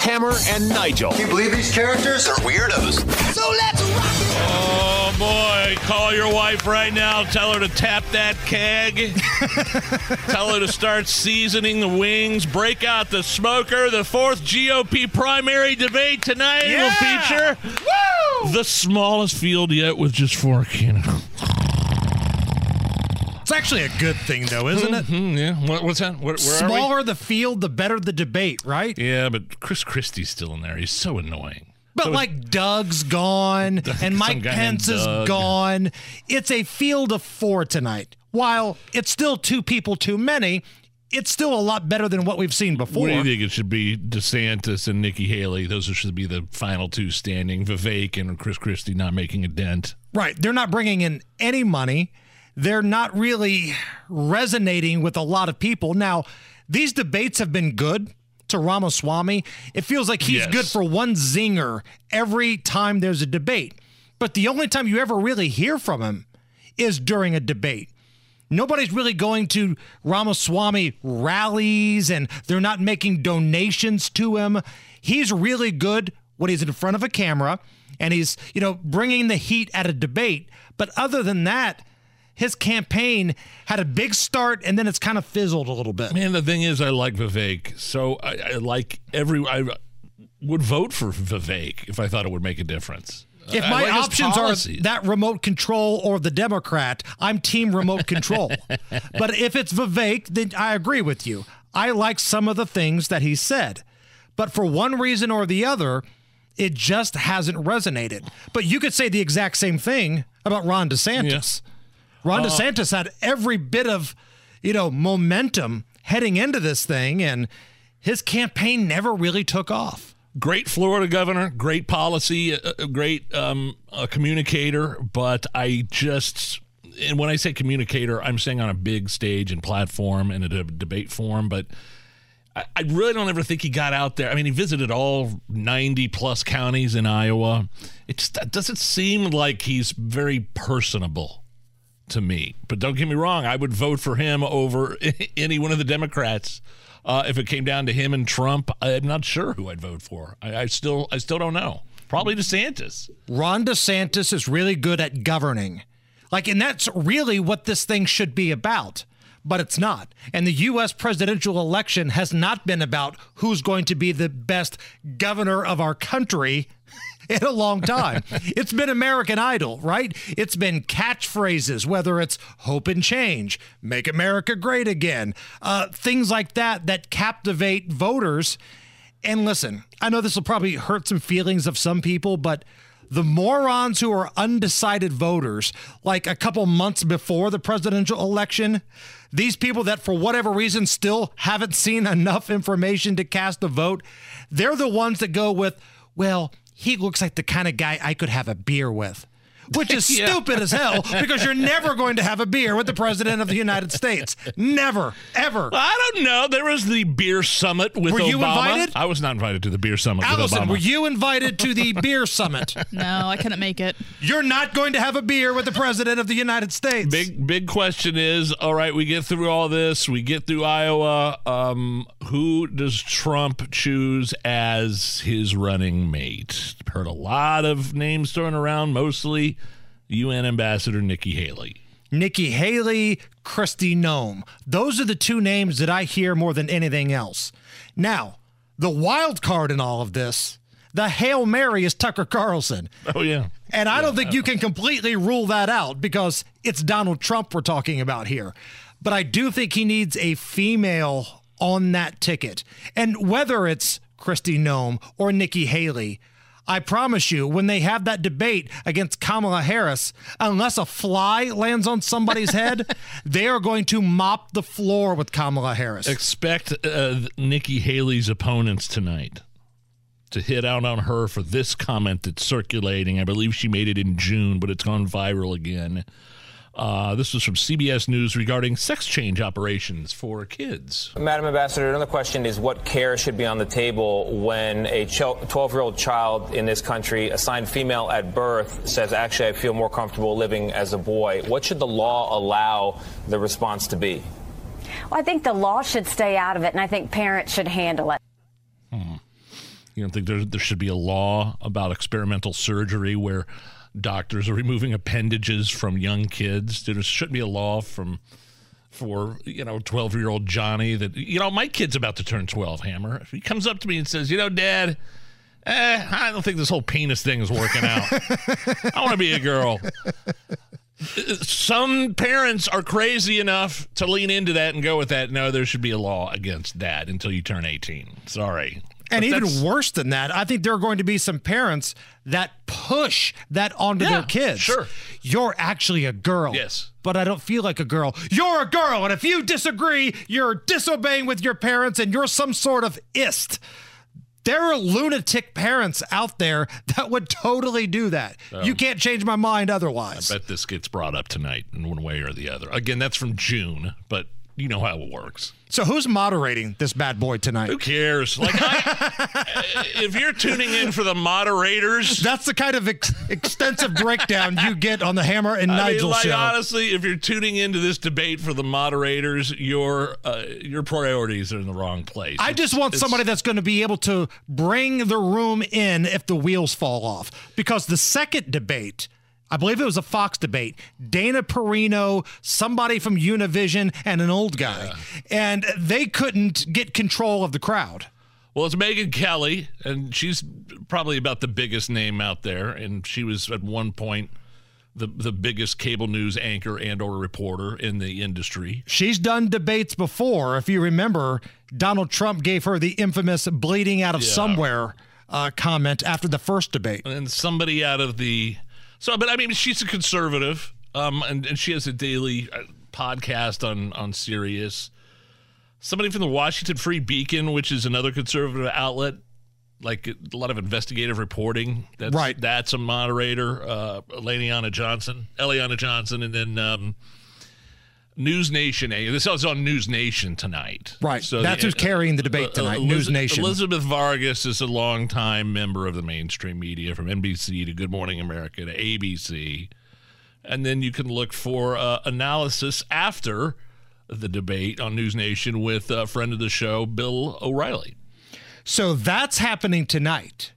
Hammer and Nigel. Can you believe these characters are weirdos? So let's rock it. Oh boy, call your wife right now. Tell her to tap that keg. Tell her to start seasoning the wings. Break out the smoker. The fourth GOP primary debate tonight will feature Woo! the smallest field yet with just four candidates. Actually a good thing, though, isn't it? Hmm, yeah. What, what's that? Where are Smaller the field, the better the debate, right? Yeah, but Chris Christie's still in there. He's so annoying. But So- like Doug's gone and Mike Pence is Doug. gone. It's a field of four tonight. While it's still two people too many, it's still a lot better than what we've seen before. What do you think it should be? DeSantis and Nikki Haley. Those should be the final two standing. Vivek and Chris Christie not making a dent. Right. They're not bringing in any money. They're not really resonating with a lot of people. Now, these debates have been good to Ramaswamy. It feels like he's Yes. good for one zinger every time there's a debate. But the only time you ever really hear from him is during a debate. Nobody's really going to Ramaswamy rallies and they're not making donations to him. He's really good when he's in front of a camera and he's, you know, bringing the heat at a debate. But other than that, his campaign had a big start and then it's kind of fizzled a little bit. Man, the thing is, I like Vivek. So I, I like every. I would vote for Vivek if I thought it would make a difference. If my like options are that remote control or the Democrat, I'm team remote control. but if it's Vivek, then I agree with you. I like some of the things that he said. But for one reason or the other, it just hasn't resonated. But you could say the exact same thing about Ron DeSantis. Ron uh-huh. DeSantis had every bit of, you know, momentum heading into this thing and his campaign never really took off. great Florida governor, great policy, a, a great um, a communicator, but I just and when I say communicator, I'm saying on a big stage and platform and a de- debate forum, but I, I really don't ever think he got out there. I mean, he visited all 90 plus counties in Iowa. It just it doesn't seem like he's very personable to me. But don't get me wrong, I would vote for him over any one of the Democrats. Uh, if it came down to him and Trump, I'm not sure who I'd vote for. I, I still, I still don't know. Probably DeSantis. Ron DeSantis is really good at governing. Like, and that's really what this thing should be about. But it's not. And the U.S. presidential election has not been about who's going to be the best governor of our country in a long time. it's been American Idol, right? It's been catchphrases, whether it's hope and change, make America great again, uh, things like that that captivate voters. And listen, I know this will probably hurt some feelings of some people, but the morons who are undecided voters, like a couple months before the presidential election, these people that for whatever reason still haven't seen enough information to cast a vote, they're the ones that go with, well, he looks like the kind of guy I could have a beer with. Which is Yeah. stupid as hell because you're never going to have a beer with the president of the United States. Never, ever. I don't know. There was the beer summit with Were Obama. you invited? I was not invited to the beer summit with Allison, Obama. were you invited to the beer summit? No, I couldn't make it. You're not going to have a beer with the president of the United States. Big big question is, all right, we get through all this, we get through Iowa. Um, who does Trump choose as his running mate? Heard a lot of names thrown around, mostly UN Ambassador Nikki Haley. Nikki Haley, Kristi Noem. Those are the two names that I hear more than anything else. Now, the wild card in all of this, the Hail Mary is Tucker Carlson. Oh yeah, And I don't think you can completely rule that out because it's Donald Trump we're talking about here. But I do think he needs a female on that ticket. And whether it's Kristi Noem or Nikki Haley, I promise you, when they have that debate against Kamala Harris, unless a fly lands on somebody's head, they are going to mop the floor with Kamala Harris. expect uh, Nikki Haley's opponents tonight to hit out on her for this comment that's circulating. I believe she made it in June, but it's gone viral again. Uh, this was from CBS News regarding sex change operations for kids. Madam Ambassador, another question is what care should be on the table when a 12 year old child in this country, assigned female at birth, says, Actually, I feel more comfortable living as a boy? What should the law allow the response to be? Well, I think the law should stay out of it, and I think parents should handle it. You don't think there there should be a law about experimental surgery where doctors are removing appendages from young kids? There shouldn't be a law from for you know 12 year old Johnny that you know my kid's about to turn 12. Hammer. He comes up to me and says, you know, Dad. Eh, I don't think this whole penis thing is working out. I want to be a girl some parents are crazy enough to lean into that and go with that. No, there should be a law against that until you turn 18. Sorry. And but even worse than that, I think there are going to be some parents that push that onto yeah, their kids. Sure. You're actually a girl. Yes. But I don't feel like a girl. You're a girl. And if you disagree, you're disobeying with your parents and you're some sort of ist there are lunatic parents out there that would totally do that. Um, you can't change my mind otherwise. I bet this gets brought up tonight in one way or the other. Again, that's from June, but you know how it works. So who's moderating this bad boy tonight? Who cares? Like, I, if you're tuning in for the moderators, that's the kind of ex- extensive breakdown you get on the Hammer and I Nigel mean, like, show. Honestly, if you're tuning into this debate for the moderators, your uh, your priorities are in the wrong place. I just want somebody that's going to be able to bring the room in if the wheels fall off, because the second debate I believe it was a Fox debate. Dana Perino, somebody from Univision, and an old guy. Yeah. And they couldn't get control of the crowd. Well, it's Megyn Kelly, and she's probably about the biggest name out there. And she was at one point the the biggest cable news anchor and or reporter in the industry. She's done debates before. If you remember, Donald Trump gave her the infamous bleeding out of yeah. somewhere uh, comment after the first debate. And somebody out of the so, but I mean, she's a conservative, um, and, and she has a daily uh, podcast on on Sirius. Somebody from the Washington Free Beacon, which is another conservative outlet, like a lot of investigative reporting. That's, right. That's a moderator, uh, Eliana Johnson, Eliana Johnson, and then um, News Nation. This is on News Nation tonight. Right. So that's the, who's carrying the debate uh, tonight. Uh, News Nation. Elizabeth Vargas is a longtime member of the mainstream media, from NBC to Good Morning America to ABC, and then you can look for uh, analysis after the debate on News Nation with a friend of the show, Bill O'Reilly. So that's happening tonight.